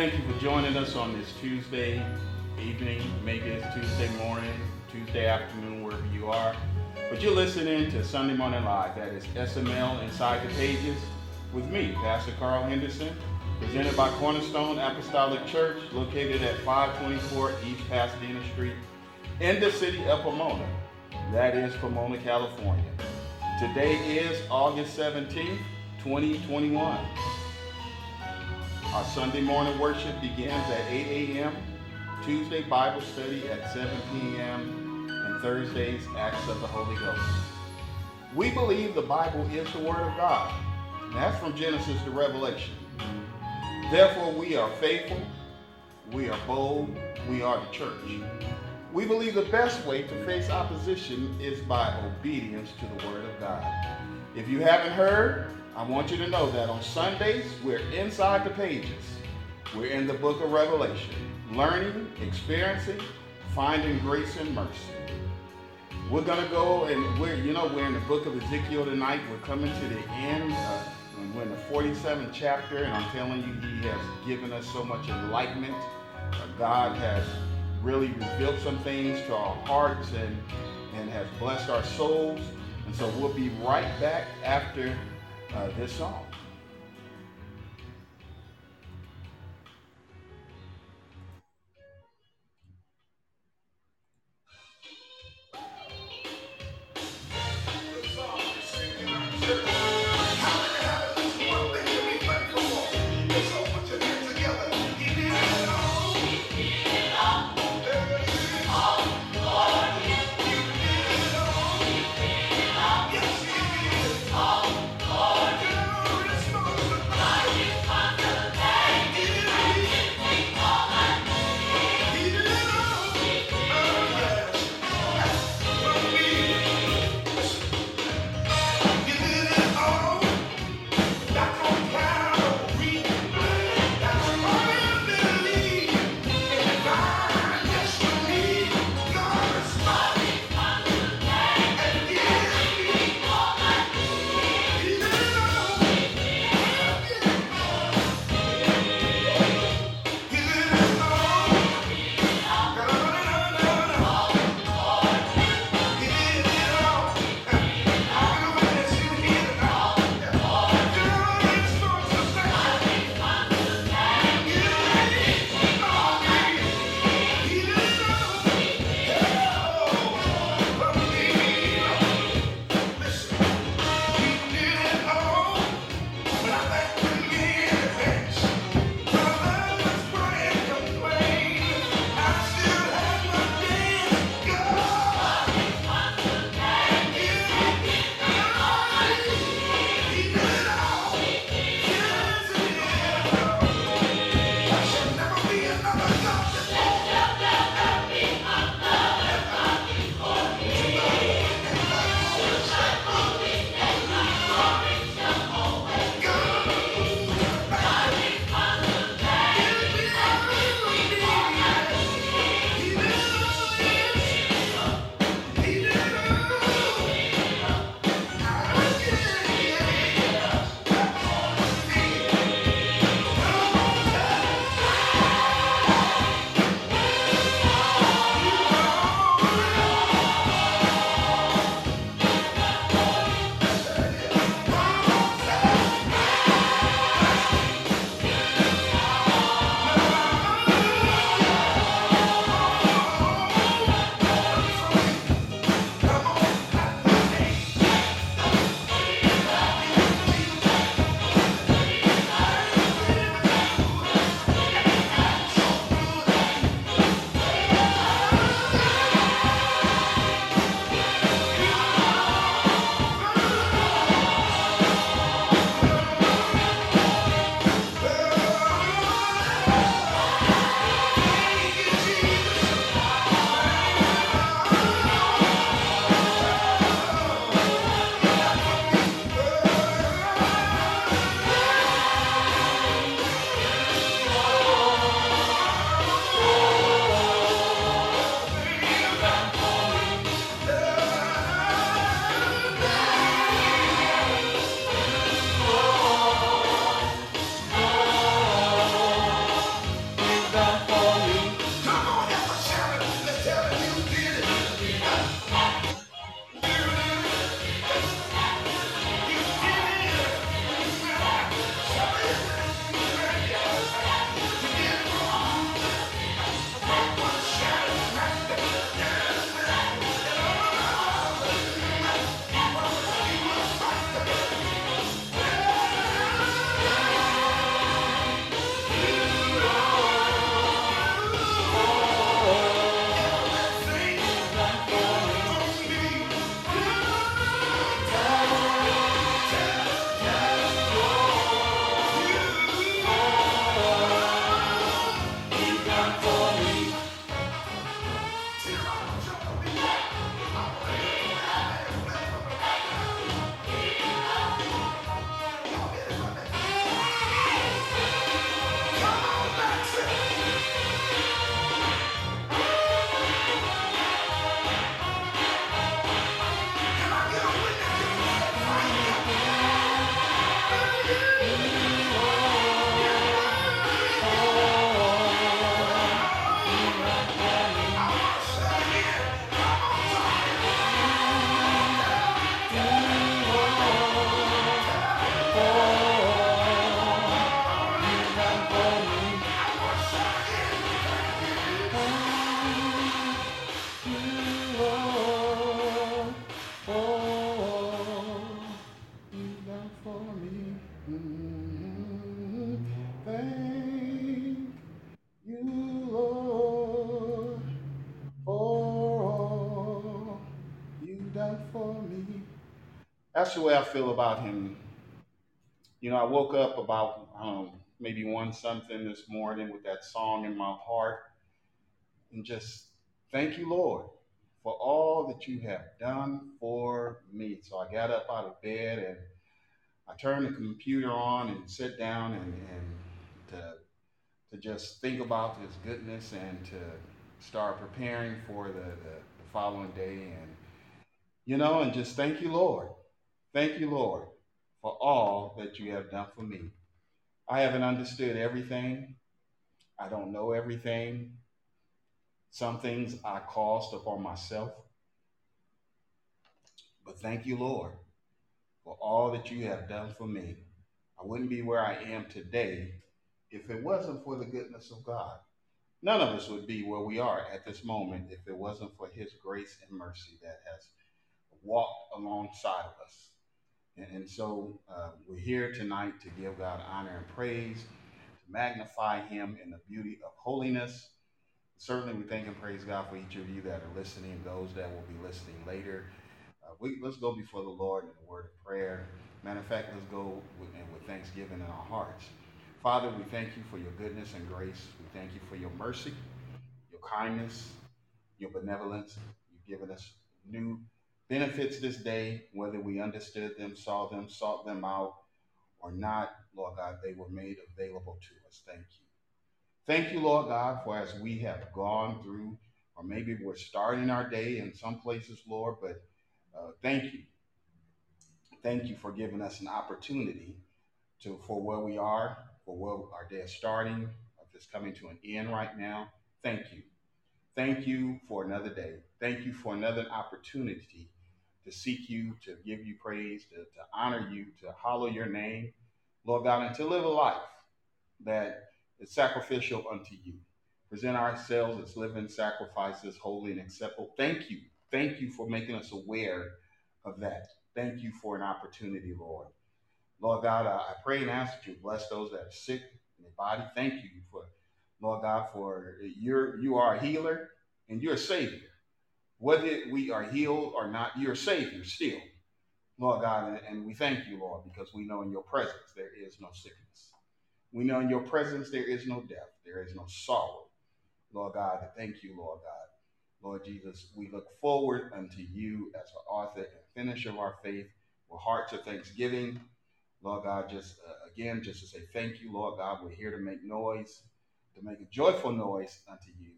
Thank you for joining us on this Tuesday evening, maybe it's Tuesday morning, Tuesday afternoon, wherever you are. But you're listening to Sunday Morning Live. That is SML Inside the Pages with me, Pastor Carl Henderson, presented by Cornerstone Apostolic Church, located at 524 East Pasadena Street in the city of Pomona. That is Pomona, California. Today is August 17th, 2021. Our Sunday morning worship begins at 8 a.m., Tuesday Bible study at 7 p.m., and Thursdays Acts of the Holy Ghost. We believe the Bible is the Word of God. That's from Genesis to Revelation. Therefore, we are faithful, we are bold, we are the church. We believe the best way to face opposition is by obedience to the Word of God. If you haven't heard, I want you to know that on Sundays, we're inside the pages. We're in the book of Revelation, learning, experiencing, finding grace and mercy. We're going to go and we're, you know, we're in the book of Ezekiel tonight. We're coming to the end. Uh, we're in the 47th chapter, and I'm telling you, he has given us so much enlightenment. Uh, God has really revealed some things to our hearts and, and has blessed our souls. And so we'll be right back after uh, this song. Done for me. That's the way I feel about him. You know, I woke up about um, maybe one something this morning with that song in my heart and just thank you, Lord, for all that you have done for me. So I got up out of bed and I turned the computer on and sat down and, and to just think about his goodness and to start preparing for the, the, the following day and you know and just thank you lord. Thank you lord for all that you have done for me. I haven't understood everything. I don't know everything. Some things i caused upon myself. But thank you lord for all that you have done for me. I wouldn't be where i am today if it wasn't for the goodness of god None of us would be where we are at this moment if it wasn't for His grace and mercy that has walked alongside of us. And, and so uh, we're here tonight to give God honor and praise, to magnify Him in the beauty of holiness. Certainly, we thank and praise God for each of you that are listening, those that will be listening later. Uh, we, let's go before the Lord in a word of prayer. Matter of fact, let's go with, with thanksgiving in our hearts. Father, we thank you for your goodness and grace. We thank you for your mercy, your kindness, your benevolence. You've given us new benefits this day, whether we understood them, saw them, sought them out, or not. Lord God, they were made available to us. Thank you. Thank you, Lord God, for as we have gone through, or maybe we're starting our day in some places, Lord, but uh, thank you. Thank you for giving us an opportunity to for where we are for where our day is starting, if it's coming to an end right now. Thank you. Thank you for another day. Thank you for another opportunity to seek you, to give you praise, to, to honor you, to hallow your name, Lord God, and to live a life that is sacrificial unto you. Present ourselves as living sacrifices, holy and acceptable. Thank you. Thank you for making us aware of that. Thank you for an opportunity, Lord. Lord God, I pray and ask that you bless those that are sick in their body. Thank you for, Lord God, for you're, you are a healer and you're a savior. Whether we are healed or not, you're a savior still, Lord God. And, and we thank you, Lord, because we know in your presence there is no sickness. We know in your presence there is no death, there is no sorrow. Lord God, thank you, Lord God. Lord Jesus, we look forward unto you as the author and finisher of our faith with hearts of thanksgiving Lord God, just uh, again, just to say thank you, Lord God. We're here to make noise, to make a joyful noise unto you,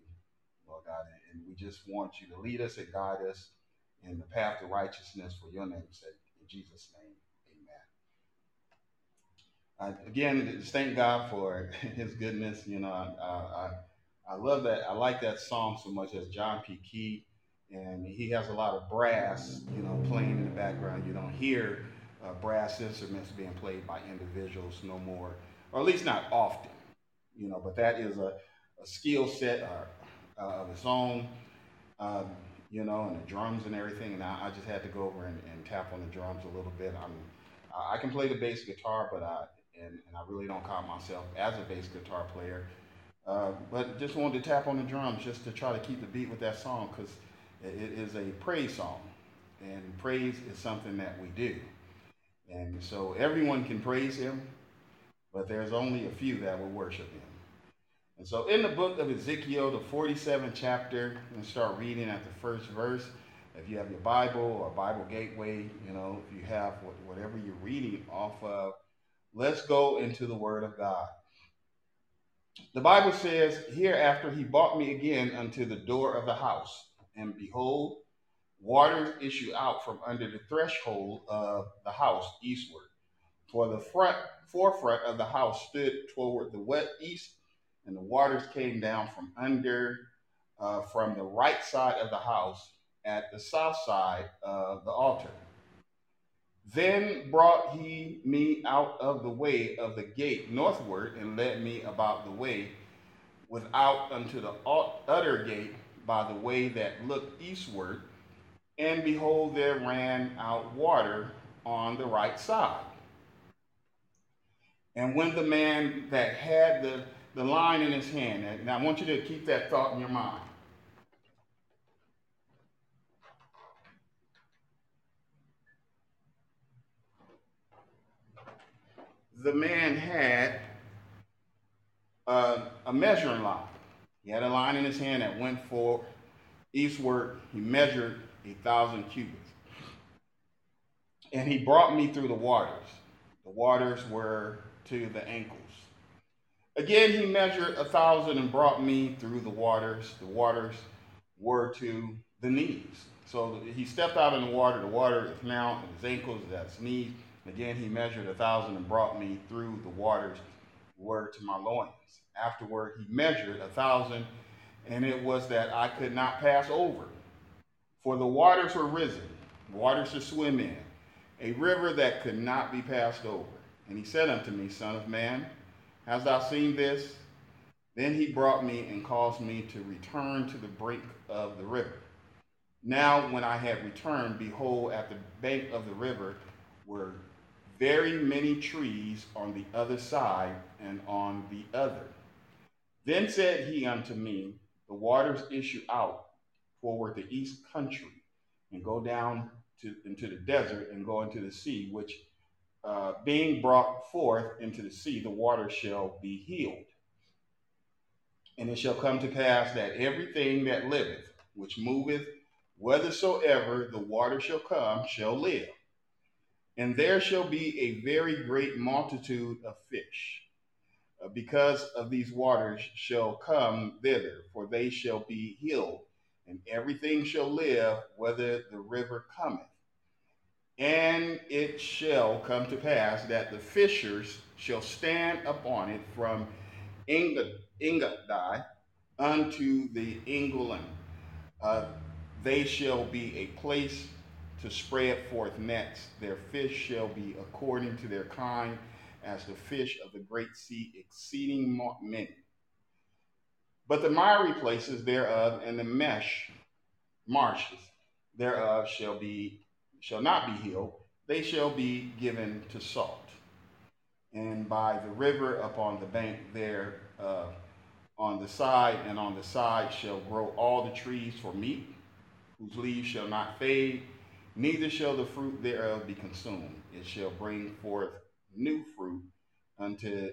Lord God. And, we just want you to lead us and guide us in the path to righteousness for your name's sake. In Jesus' name, amen. Uh, again, thank God for his goodness. You know, I, I, I love that. I like that song so much as John P. Kee. And he has a lot of brass, you know, playing in the background. You don't hear uh, brass instruments being played by individuals no more, or at least not often, you know. But that is a, a skill set uh, uh, of its own, um, you know, and the drums and everything. And I, I just had to go over and, and, tap on the drums a little bit. I'm, I can play the bass guitar, but I and, and I really don't count myself as a bass guitar player. Uh, but just wanted to tap on the drums just to try to keep the beat with that song because it is a praise song, and praise is something that we do. And so everyone can praise him, but there's only a few that will worship him. And so in the book of Ezekiel, the 47th chapter, and start reading at the first verse. If you have your Bible or Bible Gateway, you know, if you have whatever you're reading off of, let's go into the Word of God. The Bible says, Hereafter he brought me again unto the door of the house, and behold, Waters issue out from under the threshold of the house eastward. For the front forefront of the house stood toward the west east, and the waters came down from under uh, from the right side of the house at the south side of the altar. Then brought he me out of the way of the gate northward and led me about the way without unto the utter gate by the way that looked eastward and behold, there ran out water on the right side. And when the man that had the, the line in his hand, and I want you to keep that thought in your mind. the man had uh, a measuring line. He had a line in his hand that went for eastward. He measured a thousand cubits. And he brought me through the waters. The waters were to the ankles. Again, he measured a thousand and brought me through the waters. The waters were to the knees. So he stepped out in the water. The water is now at his ankles, at his knees. Again, he measured a thousand and brought me through the waters, were to my loins. Afterward, he measured a thousand, and it was that I could not pass over. For the waters were risen, waters to swim in, a river that could not be passed over. And he said unto me, Son of man, Hast thou seen this? Then he brought me and caused me to return to the brink of the river. Now, when I had returned, behold, at the bank of the river were very many trees on the other side and on the other. Then said he unto me, The waters issue out toward the east country and go down to, into the desert and go into the sea, which uh, being brought forth into the sea, the water shall be healed. And it shall come to pass that everything that liveth, which moveth, whithersoever the water shall come, shall live. And there shall be a very great multitude of fish, uh, because of these waters shall come thither, for they shall be healed, and everything shall live, whether the river cometh. And it shall come to pass that the fishers shall stand upon it from Engedi unto the Eneglaim. Uh, they shall be a place to spread forth nets. Their fish shall be according to their kind, as the fish of the great sea, exceeding many. But the miry places thereof and the mesh marshes thereof shall be shall not be healed, they shall be given to salt. And by the river upon the bank there, uh, on the side and on the side shall grow all the trees for meat, whose leaves shall not fade, neither shall the fruit thereof be consumed. It shall bring forth new fruit unto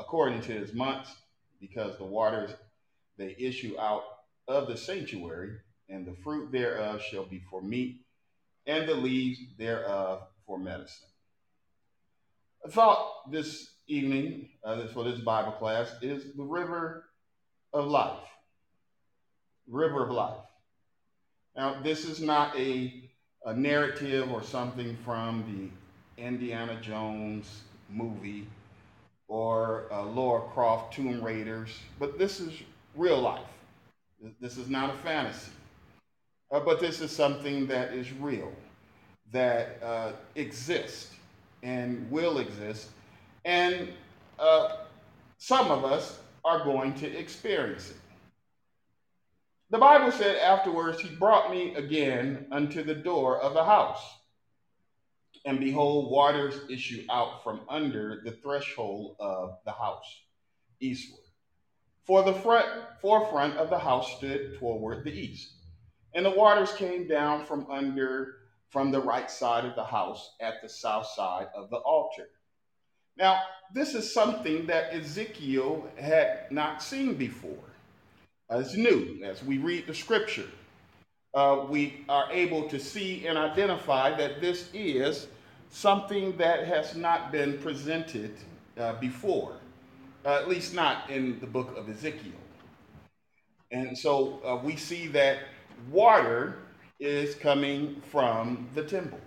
according to his months, because the waters they issue out of the sanctuary, and the fruit thereof shall be for meat, and the leaves thereof for medicine. I thought this evening uh, for this Bible class is the river of life. River of life. Now, this is not a, a narrative or something from the Indiana Jones movie or uh, Lara Croft Tomb Raiders, but this is real life. This is not a fantasy. Uh, but this is something that is real, that uh, exists and will exist. And uh, some of us are going to experience it. The Bible said afterwards, He brought me again unto the door of the house. And behold, waters issue out from under the threshold of the house, eastward. For the front, forefront of the house stood toward the east and the waters came down from under, from the right side of the house at the south side of the altar. Now, this is something that Ezekiel had not seen before. It's new. As we read the scripture, uh, we are able to see and identify that this is something that has not been presented uh, before, uh, at least not in the book of Ezekiel. And so uh, we see that water is coming from the temple.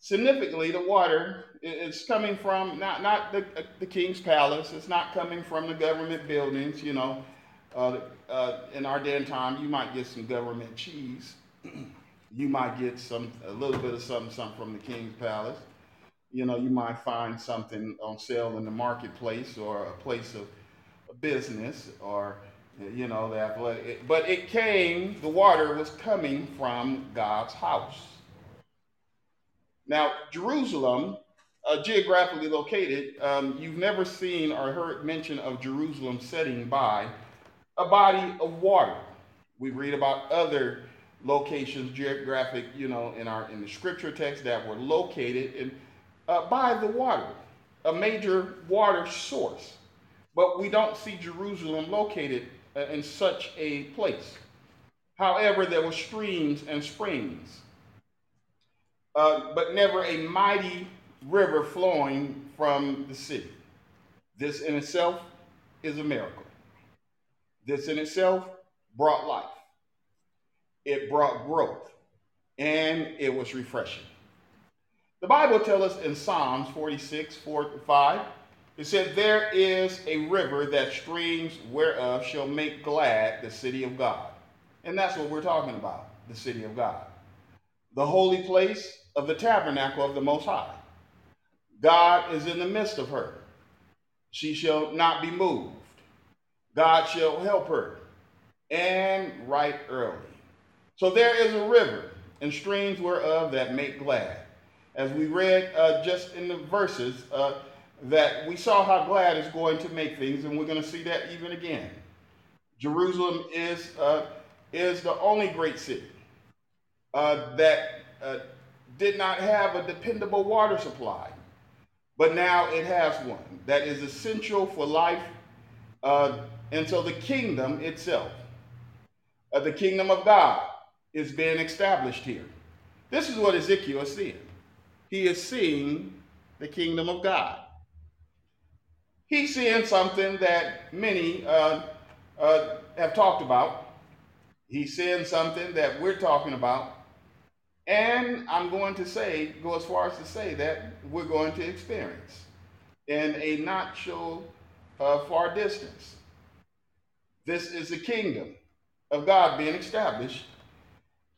Significantly, the water is coming from not, not the, the king's palace, it's not coming from the government buildings. You know, uh, uh, in our day and time, you might get some government cheese. you might get some a little bit of something, something from the king's palace. You know, you might find something on sale in the marketplace or a place of business or you know, the athletic. But it came, the water was coming from God's house. Now, Jerusalem, uh, geographically located, um, you've never seen or heard mention of Jerusalem setting by a body of water. We read about other locations, geographic, you know, in our in the scripture text that were located in uh, by the water, a major water source. But we don't see Jerusalem located uh, in such a place. However, there were streams and springs, uh, but never a mighty river flowing from the city. This in itself is a miracle. This in itself brought life, it brought growth, and it was refreshing. The Bible tells us in Psalms 46, 4 5, it said, There is a river that streams whereof shall make glad the city of God. And that's what we're talking about the city of God. The holy place of the tabernacle of the Most High. God is in the midst of her. She shall not be moved. God shall help her, and right early. So there is a river and streams whereof that make glad. As we read uh, just in the verses, uh, that we saw how glad is going to make things, and we're going to see that even again. Jerusalem is, uh, is the only great city uh, that uh, did not have a dependable water supply, but now it has one that is essential for life. And so the kingdom itself, uh, the kingdom of God, is being established here. This is what Ezekiel is seeing. He is seeing the kingdom of God he's seeing something that many uh, uh, have talked about. He's seeing something that we're talking about. And I'm going to say, go as far as to say that we're going to experience in a not so uh, far distance. This is the kingdom of God being established.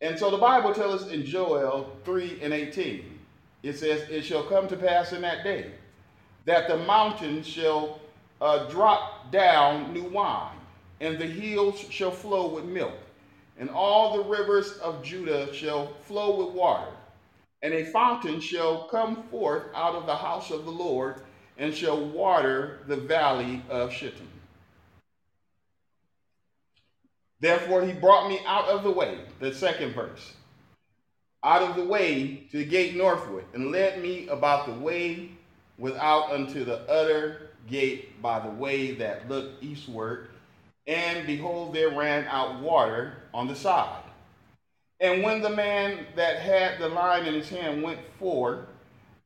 And so the Bible tells us in Joel 3 and 18, it says, It shall come to pass in that day that the mountains shall uh, drop down new wine, and the hills shall flow with milk, and all the rivers of Judah shall flow with water. And a fountain shall come forth out of the house of the Lord, and shall water the valley of Shittim. Therefore, he brought me out of the way, the second verse, out of the way to the gate northward, and led me about the way without unto the utter gate by the way that looked eastward. And behold, there ran out water on the side. And when the man that had the line in his hand went forward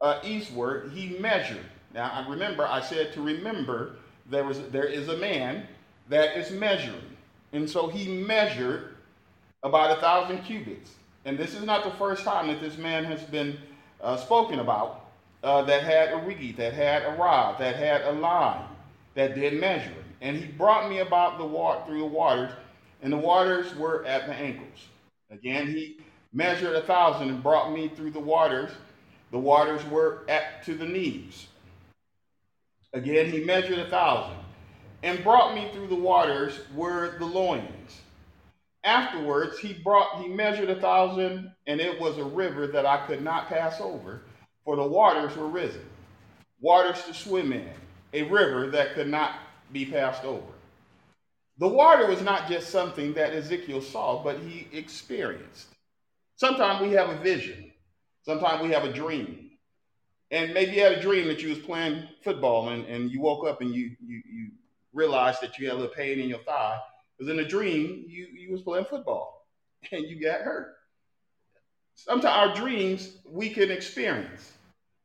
uh, eastward, he measured. Now, I remember I said to remember there was there is a man that is measuring, and so he measured about a thousand cubits. And this is not the first time that this man has been uh, spoken about uh, that had a reed, that had a rod, that had a line, that did measuring. And he brought me about the walk through the waters, and the waters were at the ankles. Again, he measured a thousand and brought me through the waters. The waters were at to the knees. Again, he measured a thousand and brought me through the waters were the loins. Afterwards, he brought he measured a thousand, and it was a river that I could not pass over for the waters were risen, waters to swim in, a river that could not be passed over. The water was not just something that Ezekiel saw, but he experienced. Sometimes we have a vision, sometimes we have a dream. And maybe you had a dream that you was playing football and, and you woke up and you, you, you realized that you had a little pain in your thigh. Because in a dream, you, you was playing football and you got hurt. Sometimes our dreams we can experience.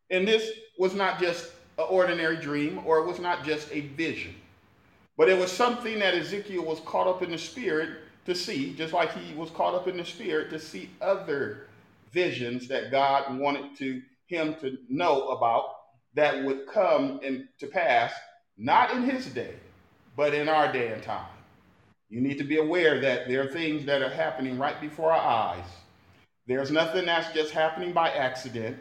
And this was not just an ordinary dream or it was not just a vision, but it was something that Ezekiel was caught up in the spirit to see, just like he was caught up in the spirit to see other visions that God wanted to him to know about that would come and to pass, not in his day, but in our day and time. You need to be aware that there are things that are happening right before our eyes there's nothing that's just happening by accident.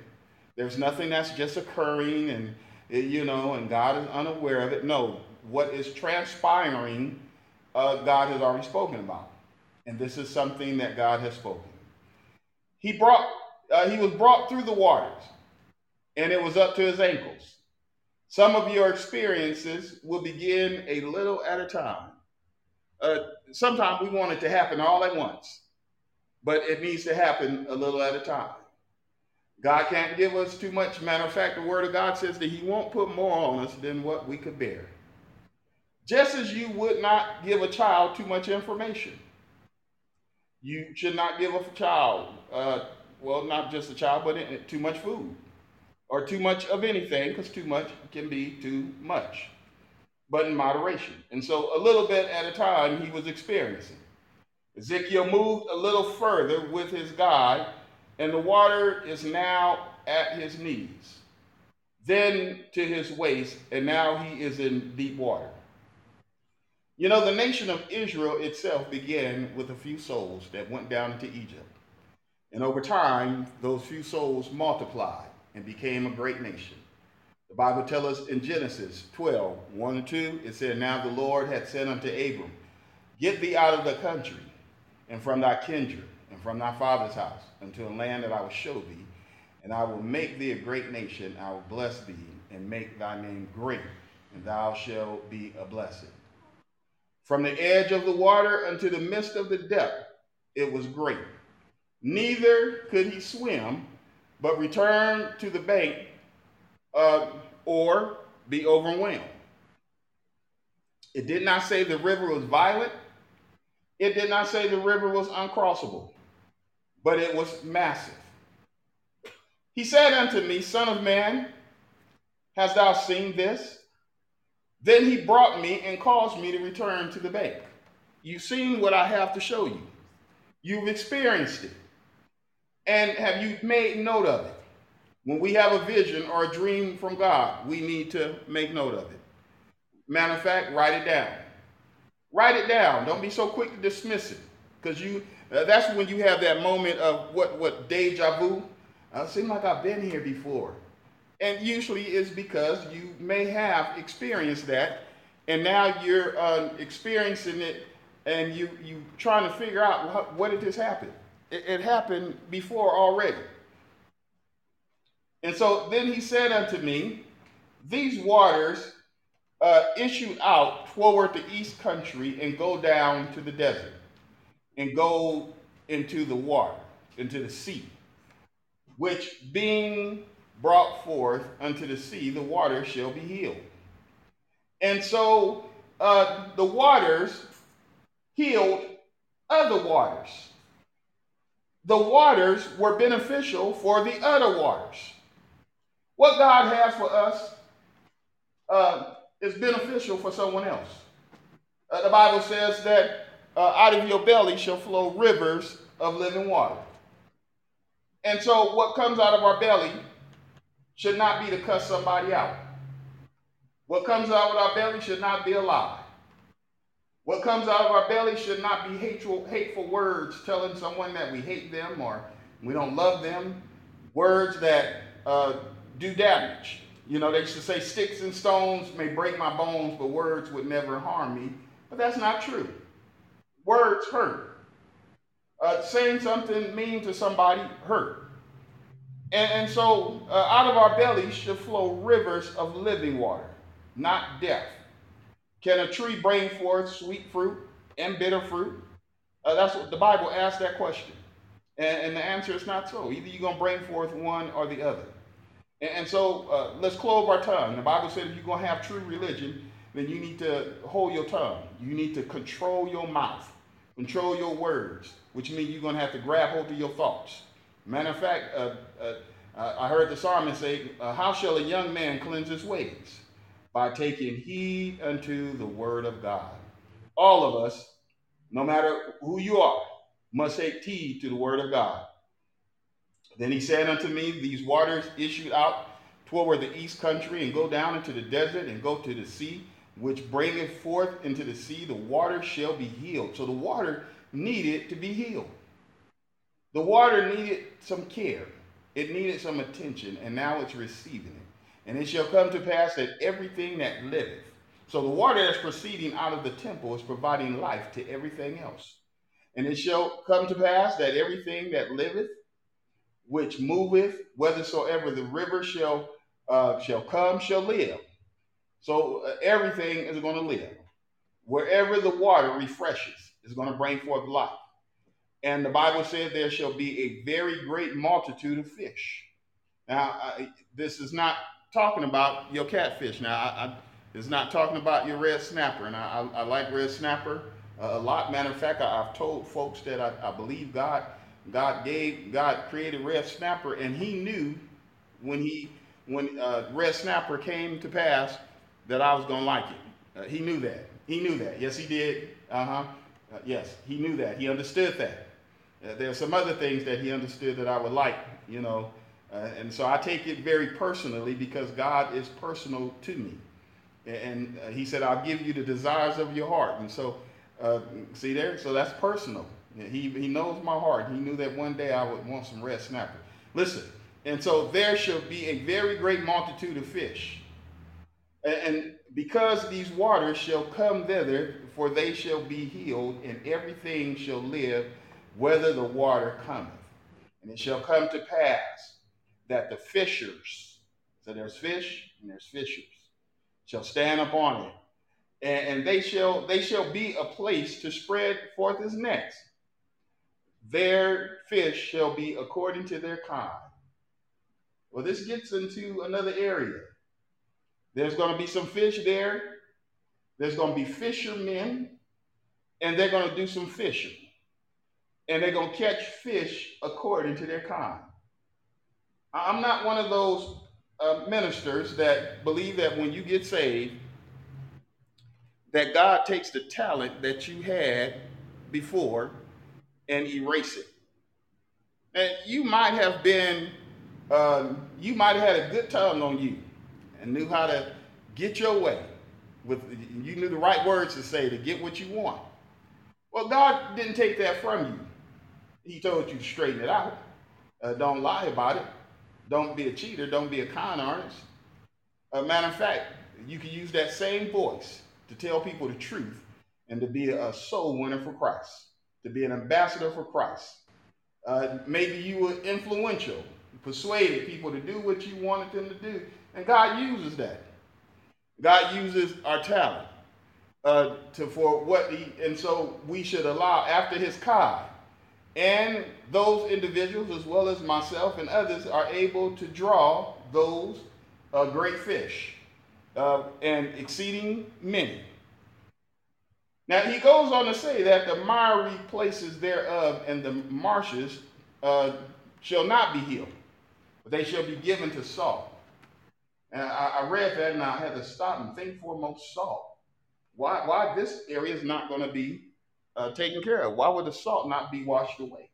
There's nothing that's just occurring and, eh, you know, and God is unaware of it. No, what is transpiring, uh, God has already spoken about. And this is something that God has spoken. He brought, uh, he was brought through the waters and it was up to his ankles. Some of your experiences will begin a little at a time. Uh, sometimes we want it to happen all at once but it needs to happen a little at a time. God can't give us too much. Matter of fact, the Word of God says that He won't put more on us than what we could bear. Just as you would not give a child too much information. You should not give a child, uh, well, not just a child, but too much food or too much of anything, because too much can be too much, but in moderation. And so, a little bit at a time, he was experiencing. Ezekiel moved a little further with his guide, and the water is now at his knees, then to his waist, and now he is in deep water. You know, the nation of Israel itself began with a few souls that went down into Egypt. And over time, those few souls multiplied and became a great nation. The Bible tells us in Genesis 12, 1 and 2, it said, Now the Lord had said unto Abram, Get thee out of the country, and from thy kindred, and from thy father's house, unto a land that I will show thee, and I will make thee a great nation. I will bless thee, and make thy name great, and thou shalt be a blessing. From the edge of the water unto the midst of the depth, it was great. Neither could he swim, but return to the bank uh, or be overwhelmed. It did not say the river was violent. It did not say the river was uncrossable, but it was massive. He said unto me, Son of man, hast thou seen this? Then he brought me and caused me to return to the bank. You've seen what I have to show you. You've experienced it. And have you made note of it? When we have a vision or a dream from God, we need to make note of it. Matter of fact, write it down. Write it down. Don't be so quick to dismiss it, because you uh, that's when you have that moment of what what deja vu. Uh, seems like I've been here before, and usually it's because you may have experienced that, and now you're uh, experiencing it, and you you trying to figure out what, what did this happen. It, it happened before already. And so then he said unto me, These waters uh, issue out toward the east country and go down to the desert and go into the water, into the sea, which being brought forth unto the sea, the water shall be healed. And so uh, the waters healed other waters the waters were beneficial for the other waters. What God has for us uh, is beneficial for someone else. Uh, the Bible says that uh, out of your belly shall flow rivers of living water. And so, what comes out of our belly should not be to cuss somebody out. What comes out of our belly should not be a lie. What comes out of our belly should not be hateful, hateful words telling someone that we hate them or we don't love them. Words that uh, do damage. You know, they used to say sticks and stones may break my bones, but words would never harm me. But that's not true. Words hurt. Uh, saying something mean to somebody hurt. And, and so uh, out of our bellies should flow rivers of living water, not death. Can a tree bring forth sweet fruit and bitter fruit? Uh, that's what the Bible asks that question. And, and, the answer is not so. Either you're going to bring forth one or the other. And, and so uh, let's close our tongue. The Bible says if you're going to have true religion, then you need to hold your tongue. You need to control your mouth, control your words, which means you're going to have to grab hold of your thoughts. Matter of fact, uh, uh, uh I heard the psalmist say, uh, How shall a young man cleanse his ways? By taking heed unto the word of God. All of us, no matter who you are, must take heed to the word of God. Then he said unto me, These waters issued out toward the east country and go down into the desert and go to the sea, which bringeth forth into the sea, the water shall be healed. So the water needed to be healed. The water needed some care, it needed some attention, and now it's receiving it. And it shall come to pass that everything that liveth, so the water that's proceeding out of the temple is providing life to everything else. And it shall come to pass that everything that liveth, which moveth, whithersoever the river shall uh, shall come, shall live. So uh, everything is going to live. Wherever the water refreshes, is going to bring forth life. And the Bible said there shall be a very great multitude of fish. Now, I, this is not talking about your catfish. Now, I, I, it's not talking about your red snapper. And I, I, like red snapper uh, a lot. Matter of fact, I, have told folks that I, I believe God, God gave, God created red snapper, and He knew when He, when uh, red snapper came to pass, that I was gonna like it. Uh, he knew that. He knew that. Yes, He did. Uh-huh. Uh, yes, He knew that. He understood that. Uh, there are some other things that He understood that I would like. You know. Uh, and so I take it very personally because God is personal to me. And uh, he said, I'll give you the desires of your heart. And so, uh, see there? So that's personal. He, he knows my heart. He knew that one day I would want some red snapper. Listen, and so there shall be a very great multitude of fish. And, and because these waters shall come thither, for they shall be healed, and everything shall live, whether the water cometh. And it shall come to pass that the fishers, so there's fish and there's fishers, shall stand upon it, and, and they shall they shall be a place to spread forth his nets. Their fish shall be according to their kind. Well, this gets into another area. There's going to be some fish there. There's going to be fishermen, and they're going to do some fishing. And they're going to catch fish according to their kind. I'm not one of those uh, ministers that believe that when you get saved, that God takes the talent that you had before and erase it. And you might have been, um, you might have had a good tongue on you and knew how to get your way. With you knew the right words to say to get what you want. Well, God didn't take that from you. He told you to straighten it out. Uh, don't lie about it. Don't be a cheater. Don't be a con artist. A matter of fact, you can use that same voice to tell people the truth and to be a soul winner for Christ, to be an ambassador for Christ. Uh, maybe you were influential, persuaded people to do what you wanted them to do, and God uses that. God uses our talent uh, to for what he, and so we should allow after His kai and those individuals, as well as myself and others, are able to draw those uh, great fish uh, and exceeding many. Now he goes on to say that the miry places thereof and the marshes uh, shall not be healed, but they shall be given to salt. And I, I, read that and I had to stop and think for a salt. Why, why this area is not going to be uh, taken care of? Why would the salt not be washed away?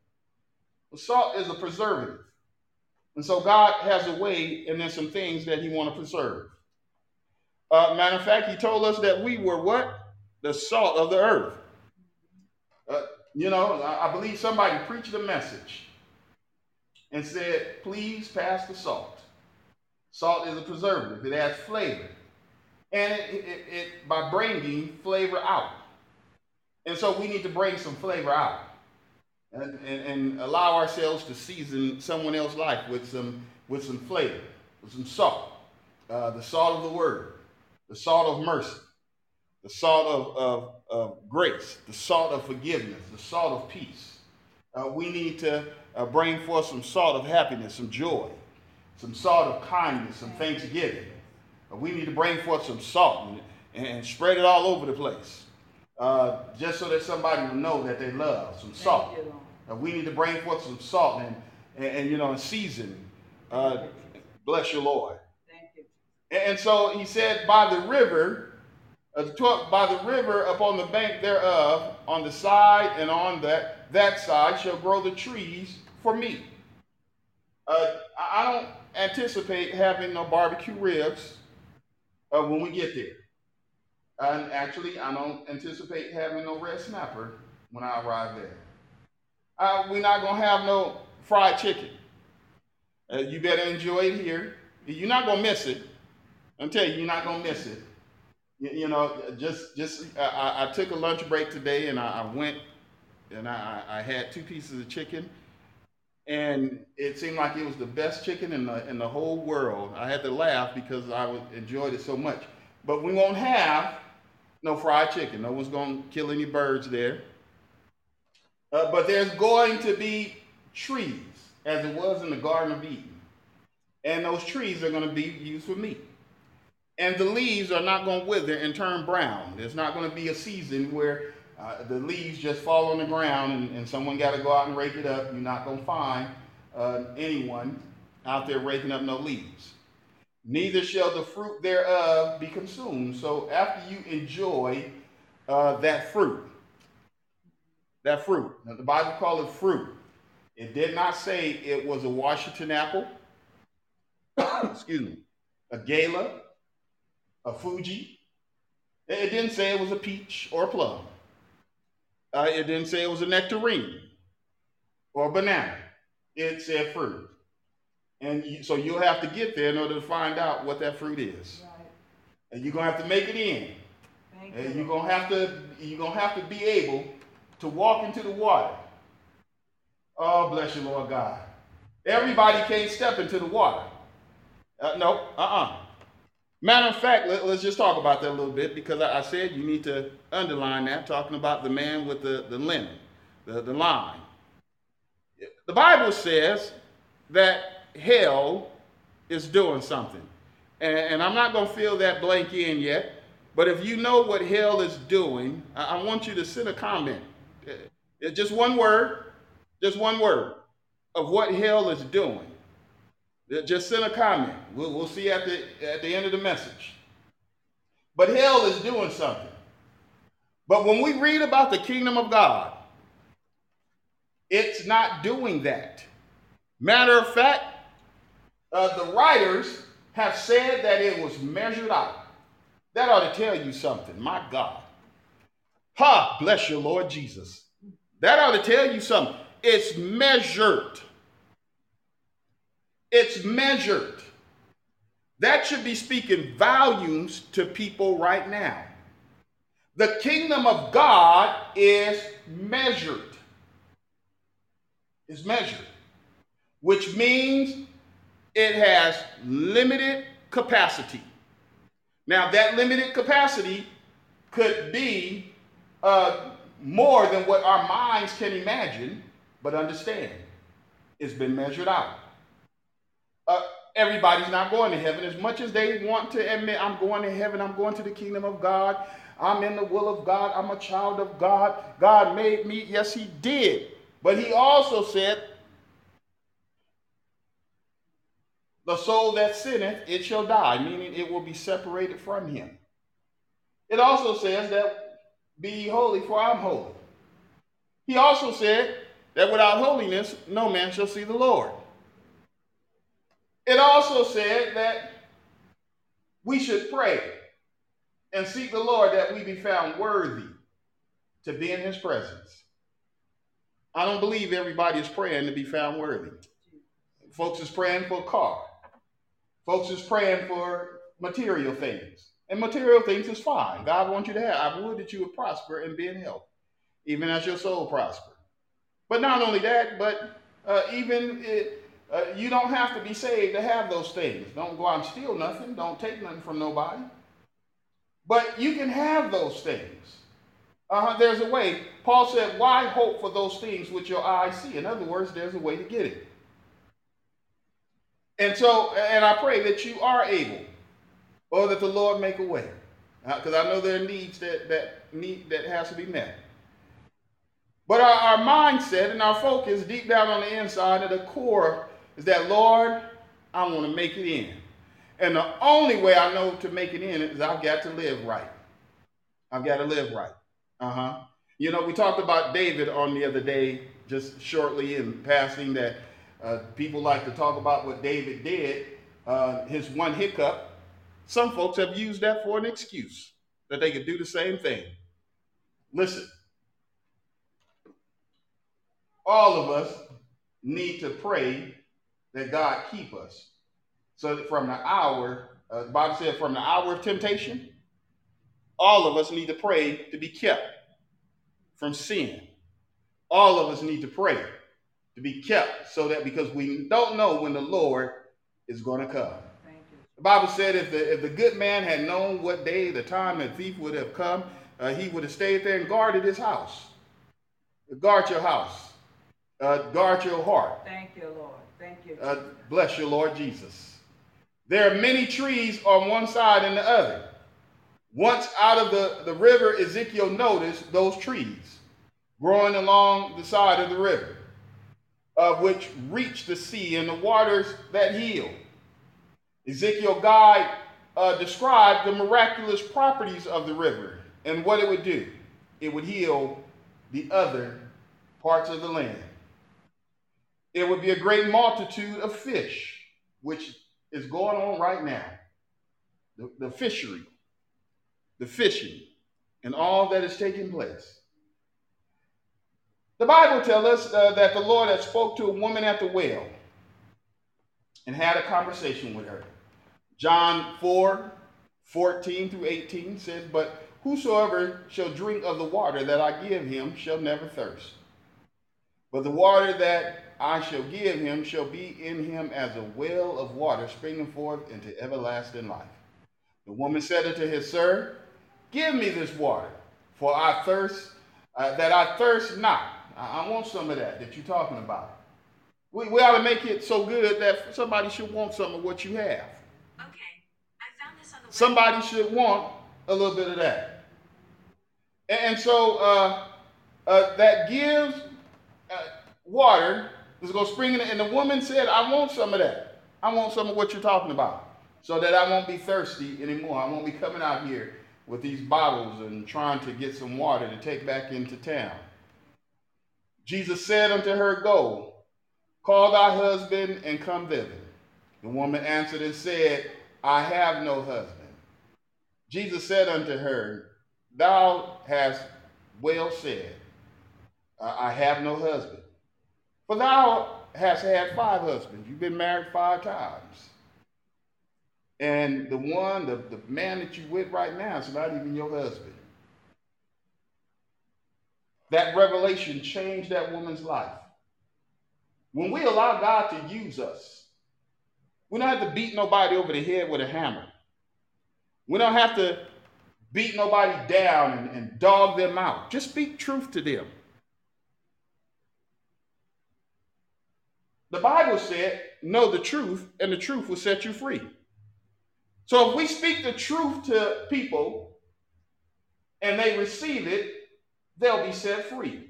The salt is a preservative. And so God has a way, and there's some things that He want to preserve. Uh, matter of fact, He told us that we were what? The salt of the earth. Uh, you know, I, I believe somebody preached a message and said, please pass the salt. Salt is a preservative, it adds flavor. And it, it, it, by bringing flavor out. And so we need to bring some flavor out and, and, and allow ourselves to season someone else's life with some, with some flavor, with some salt. Uh, the salt of the word, the salt of mercy, the salt of, of, of grace, the salt of forgiveness, the salt of peace. Uh, we need to uh, bring forth some salt of happiness, some joy, some salt of kindness, some thanksgiving. Uh, we need to bring forth some salt and, and spread it all over the place uh, just so that somebody will know that they love some salt. Uh, we need to bring forth some salt and, and, and you know, and season. Uh, bless your Lord. Thank you. And, and so he said, by the river, uh, by the river upon the bank thereof, on the side and on that that side shall grow the trees for me. Uh, I don't anticipate having no barbecue ribs uh, when we get there. And actually, I don't anticipate having no red snapper when I arrive there. Uh, we're not going to have no fried chicken. Uh, you better enjoy it here. You're not going to miss it. I'm telling you, you're not going to miss it. You, you, know, just, just I, I, took a lunch break today and I, I went and I, I had two pieces of chicken and it seemed like it was the best chicken in the in the whole world. I had to laugh because I enjoyed it so much. But we won't have no fried chicken. No one's going to kill any birds there. Uh, but there's going to be trees, as it was in the Garden of Eden. and those trees are going to be used for meat. And the leaves are not going to wither and turn brown. There's not going to be a season where uh, the leaves just fall on the ground and, and someone got to go out and rake it up. You're not going to find uh, anyone out there raking up no leaves. Neither shall the fruit thereof be consumed. So after you enjoy uh, that fruit, that fruit, now the Bible calls it fruit. It did not say it was a Washington apple, excuse me, a gala, a Fuji. It didn't say it was a peach or a plum. Uh, it didn't say it was a nectarine or a banana. It said fruit. And you, so you'll have to get there in order to find out what that fruit is. Right. And you're gonna have to make it in. Thank and you. are gonna have to you're gonna have to be able to walk into the water. Oh, bless you, Lord God. Everybody can't step into the water. Uh, no, uh-uh. Matter of fact, let, us just talk about that a little bit because I, I, said you need to underline that, talking about the man with the, the linen, the, the line. The Bible says that hell is doing something. And, and I'm not going to fill that blank in yet, but if you know what hell is doing, I, I want you to send a comment. Uh, just one word, just one word of what hell is doing. Uh, just send a comment. We'll, we'll see at the, at the end of the message. But hell is doing something. But when we read about the kingdom of God, it's not doing that. Matter of fact, uh, the writers have said that it was measured out. That ought to tell you something. My God. Ha, bless your Lord Jesus. That ought to tell you something. It's measured. It's measured. That should be speaking volumes to people right now. The kingdom of God is measured. Is measured, which means it has limited capacity. Now, that limited capacity could be uh, more than what our minds can imagine, but understand it's been measured out. Uh, everybody's not going to heaven as much as they want to admit, I'm going to heaven, I'm going to the kingdom of God, I'm in the will of God, I'm a child of God, God made me. Yes, He did. But He also said, The soul that sinneth, it shall die, meaning it will be separated from him. It also says that be holy, for I'm holy. He also said that without holiness, no man shall see the Lord. It also said that we should pray and seek the Lord that we be found worthy to be in his presence. I don't believe everybody is praying to be found worthy. Folks is praying for a car. Folks is praying for material things. And material things is fine. God wants you to have. I would that you would prosper and be in health, even as your soul prosper. But not only that, but uh, even it, uh, you don't have to be saved to have those things. Don't go out and steal nothing. Don't take nothing from nobody. But you can have those things. Uh, there's a way. Paul said, Why hope for those things which your eyes see? In other words, there's a way to get it. And so, and I pray that you are able, or that the Lord make a way, because uh, I know there are needs that that need that has to be met. But our, our mindset and our focus deep down on the inside, at the core, is that Lord, I want to make it in, and the only way I know to make it in is I've got to live right. I've got to live right. Uh huh. You know, we talked about David on the other day, just shortly in passing that uh, people like to talk about what David did, uh, his one hiccup. Some folks have used that for an excuse that they could do the same thing. Listen, all of us need to pray that God keep us. So that from the hour, uh, the Bible said, from the hour of temptation, all of us need to pray to be kept from sin. All of us need to pray to be kept so that because we don't know when the Lord is going to come. The Bible said if the, if the good man had known what day, the time the thief would have come, uh, he would have stayed there and guarded his house. Guard your house. Uh, guard your heart. Thank you, Lord. Thank you. Uh, bless you, Lord Jesus. There are many trees on one side and the other. Once out of the, the river, Ezekiel noticed those trees growing along the side of the river, of which reached the sea and the waters that heal. Ezekiel guide uh, described the miraculous properties of the river and what it would do. It would heal the other parts of the land. It would be a great multitude of fish, which is going on right now. The, the fishery, the fishing, and all that is taking place. The Bible tells us uh, that the Lord had spoke to a woman at the well and had a conversation with her. John 4, 14 through 18 says, But whosoever shall drink of the water that I give him shall never thirst. But the water that I shall give him shall be in him as a well of water springing forth into everlasting life. The woman said unto his Sir, Give me this water, for I thirst, uh, that I thirst not. I, I, want some of that that you're talking about. We, we ought to make it so good that somebody should want some of what you have. Okay, I found this on the Somebody should want a little bit of that. And, and so uh, uh, that gives uh, water is going to spring in. And the woman said, I want some of that. I want some of what you're talking about so that I won't be thirsty anymore. I won't be coming out here with these bottles and trying to get some water to take back into town. Jesus said unto her, Go, call thy husband and come thither. The woman answered and said, I have no husband. Jesus said unto her, Thou hast well said, I have no husband. For thou hast had five husbands. You've been married five times. And the one, the, the man that you with right now is not even your husband. That revelation changed that woman's life. When we allow God to use us, we don't have to beat nobody over the head with a hammer. We don't have to beat nobody down and, and dog them out. Just speak truth to them. The Bible said, Know the truth, and the truth will set you free. So if we speak the truth to people and they receive it, they'll be set free.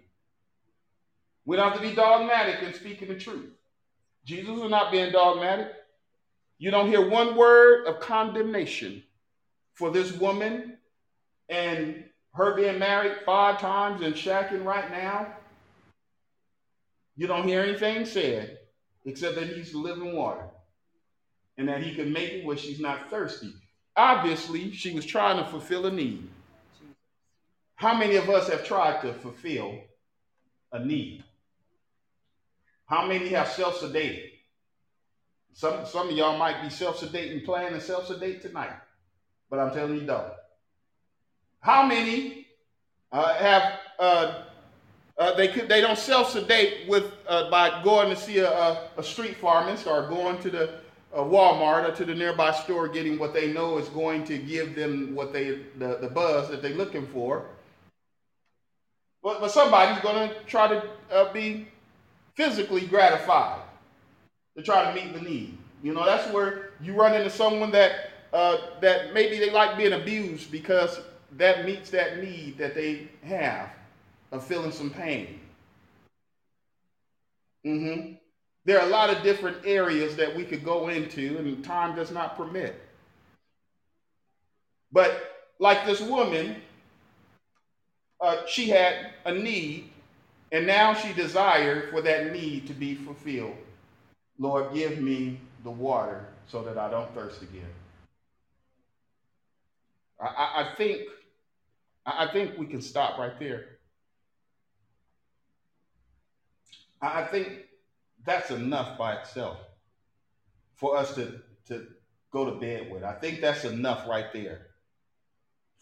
We don't have to be dogmatic in speaking the truth. Jesus was not being dogmatic. You don't hear one word of condemnation for this woman and her being married five times and shacking right now. You don't hear anything said except that he's living water and that he can make it where she's not thirsty. Obviously, she was trying to fulfill a need. How many of us have tried to fulfill a need? How many have self sedated? Some, some of y'all might be self sedating, planning to self sedate tonight, but I'm telling you, don't. How many uh, have uh, uh, they could they don't self sedate with uh, by going to see a, a, street pharmacist or going to the Walmart or to the nearby store getting what they know is going to give them what they the, the buzz that they're looking for. But, but somebody's going to try to uh, be physically gratified to try to meet the need. You know, that's where you run into someone that uh, that maybe they like being abused because that meets that need that they have of feeling some pain. Mm-hmm. There are a lot of different areas that we could go into, and time does not permit. But like this woman, uh, she had a need, and now she desired for that need to be fulfilled. Lord, give me the water so that I don't thirst again. I, I think I think we can stop right there. I think that's enough by itself for us to, to go to bed with. I think that's enough right there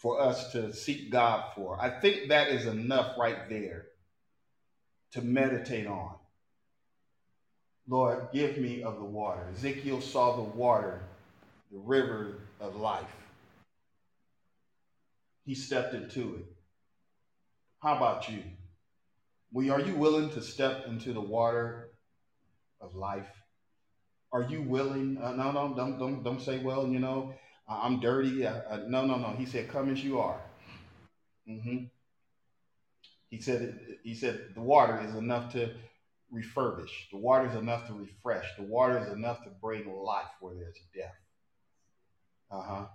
for us to seek God for. I think that is enough right there to meditate on. Lord, give me of the water. Ezekiel saw the water, the river of life. He stepped into it. How about you? Well, are you willing to step into the water of life? Are you willing? Uh, no, no, don't, don't, don't say, well, you know, I'm dirty. Uh, uh, no, no, no. He said, come as you are. Mm-hmm. He said, he said, the water is enough to refurbish. The water is enough to refresh. The water is enough to bring life where there's death. Uh huh.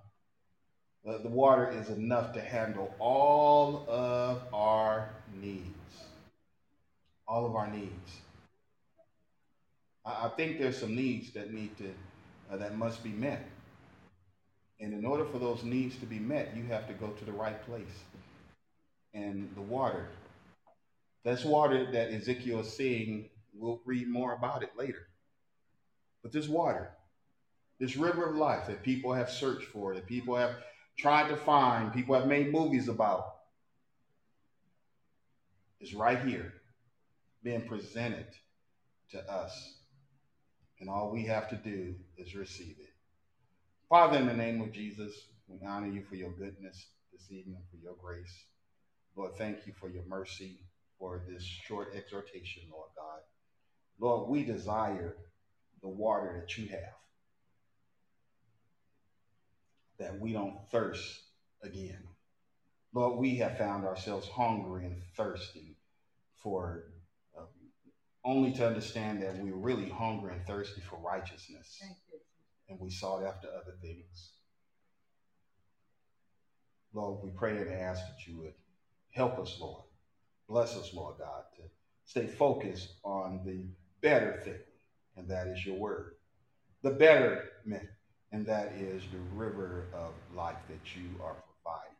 The, the water is enough to handle all of our needs. All of our needs. I, I think there's some needs that need to, uh, that must be met. And in order for those needs to be met, you have to go to the right place. And the water, that's water that Ezekiel is seeing. We'll read more about it later. But this water, this river of life that people have searched for, that people have tried to find, people have made movies about, is right here being presented to us. And all we have to do is receive it. Father, in the name of Jesus, we honor you for your goodness this evening, for your grace. Lord, thank you for your mercy for this short exhortation, Lord God. Lord, we desire the water that you have, that we don't thirst again. Lord, we have found ourselves hungry and thirsty for uh, only to understand that we're really hungry and thirsty for righteousness. And we sought after other things. Lord, we pray and ask that you would help us, Lord. Bless us, Lord God, to stay focused on the better thing, and that is your word. The better betterment, and that is the river of life that you are providing.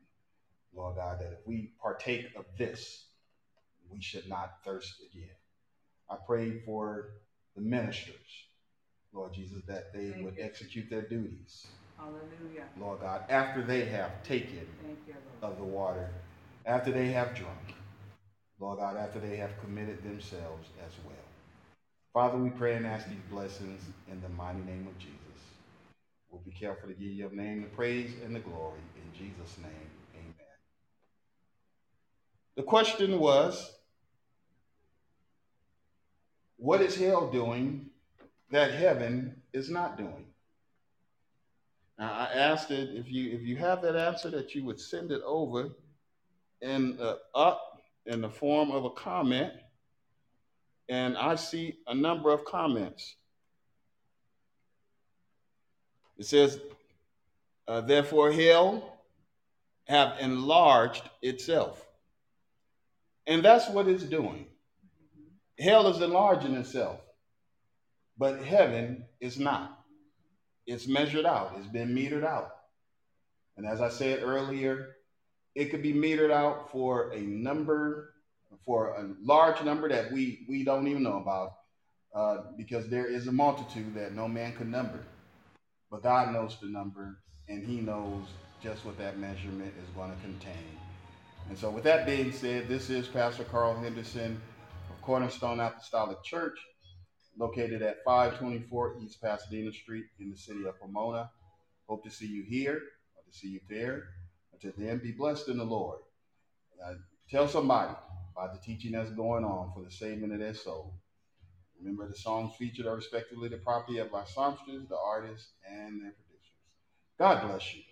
Lord God, that if we partake of this, we should not thirst again. I pray for the ministers, Lord Jesus, that they Thank would you. execute their duties. Hallelujah. Lord God, after they have taken you, of the water, after they have drunk, Lord God, after they have committed themselves as well. Father, we pray and ask these blessings in the mighty name of Jesus. We'll be careful to give your name the praise and the glory. In Jesus' name, amen. The question was, what is hell doing that heaven is not doing? Now, I asked it if you if you have that answer that you would send it over and uh, up in the form of a comment, and I see a number of comments. It says, uh, therefore, hell have enlarged itself. And that's what it's doing. Hell is enlarging itself, but heaven is not. It's measured out, it's been metered out. And as I said earlier, it could be metered out for a number, for a large number that we, we don't even know about, uh, because there is a multitude that no man can number. But God knows the number, and He knows just what that measurement is going to contain. And so, with that being said, this is Pastor Carl Henderson of Cornerstone Apostolic Church, located at 524 East Pasadena Street in the city of Pomona. Hope to see you here or to see you there. Until then, be blessed in the Lord. Uh, tell somebody about the teaching that's going on for the saving of their soul. Remember, the songs featured are respectively the property of our songsters, the artists, and their producers. God bless you.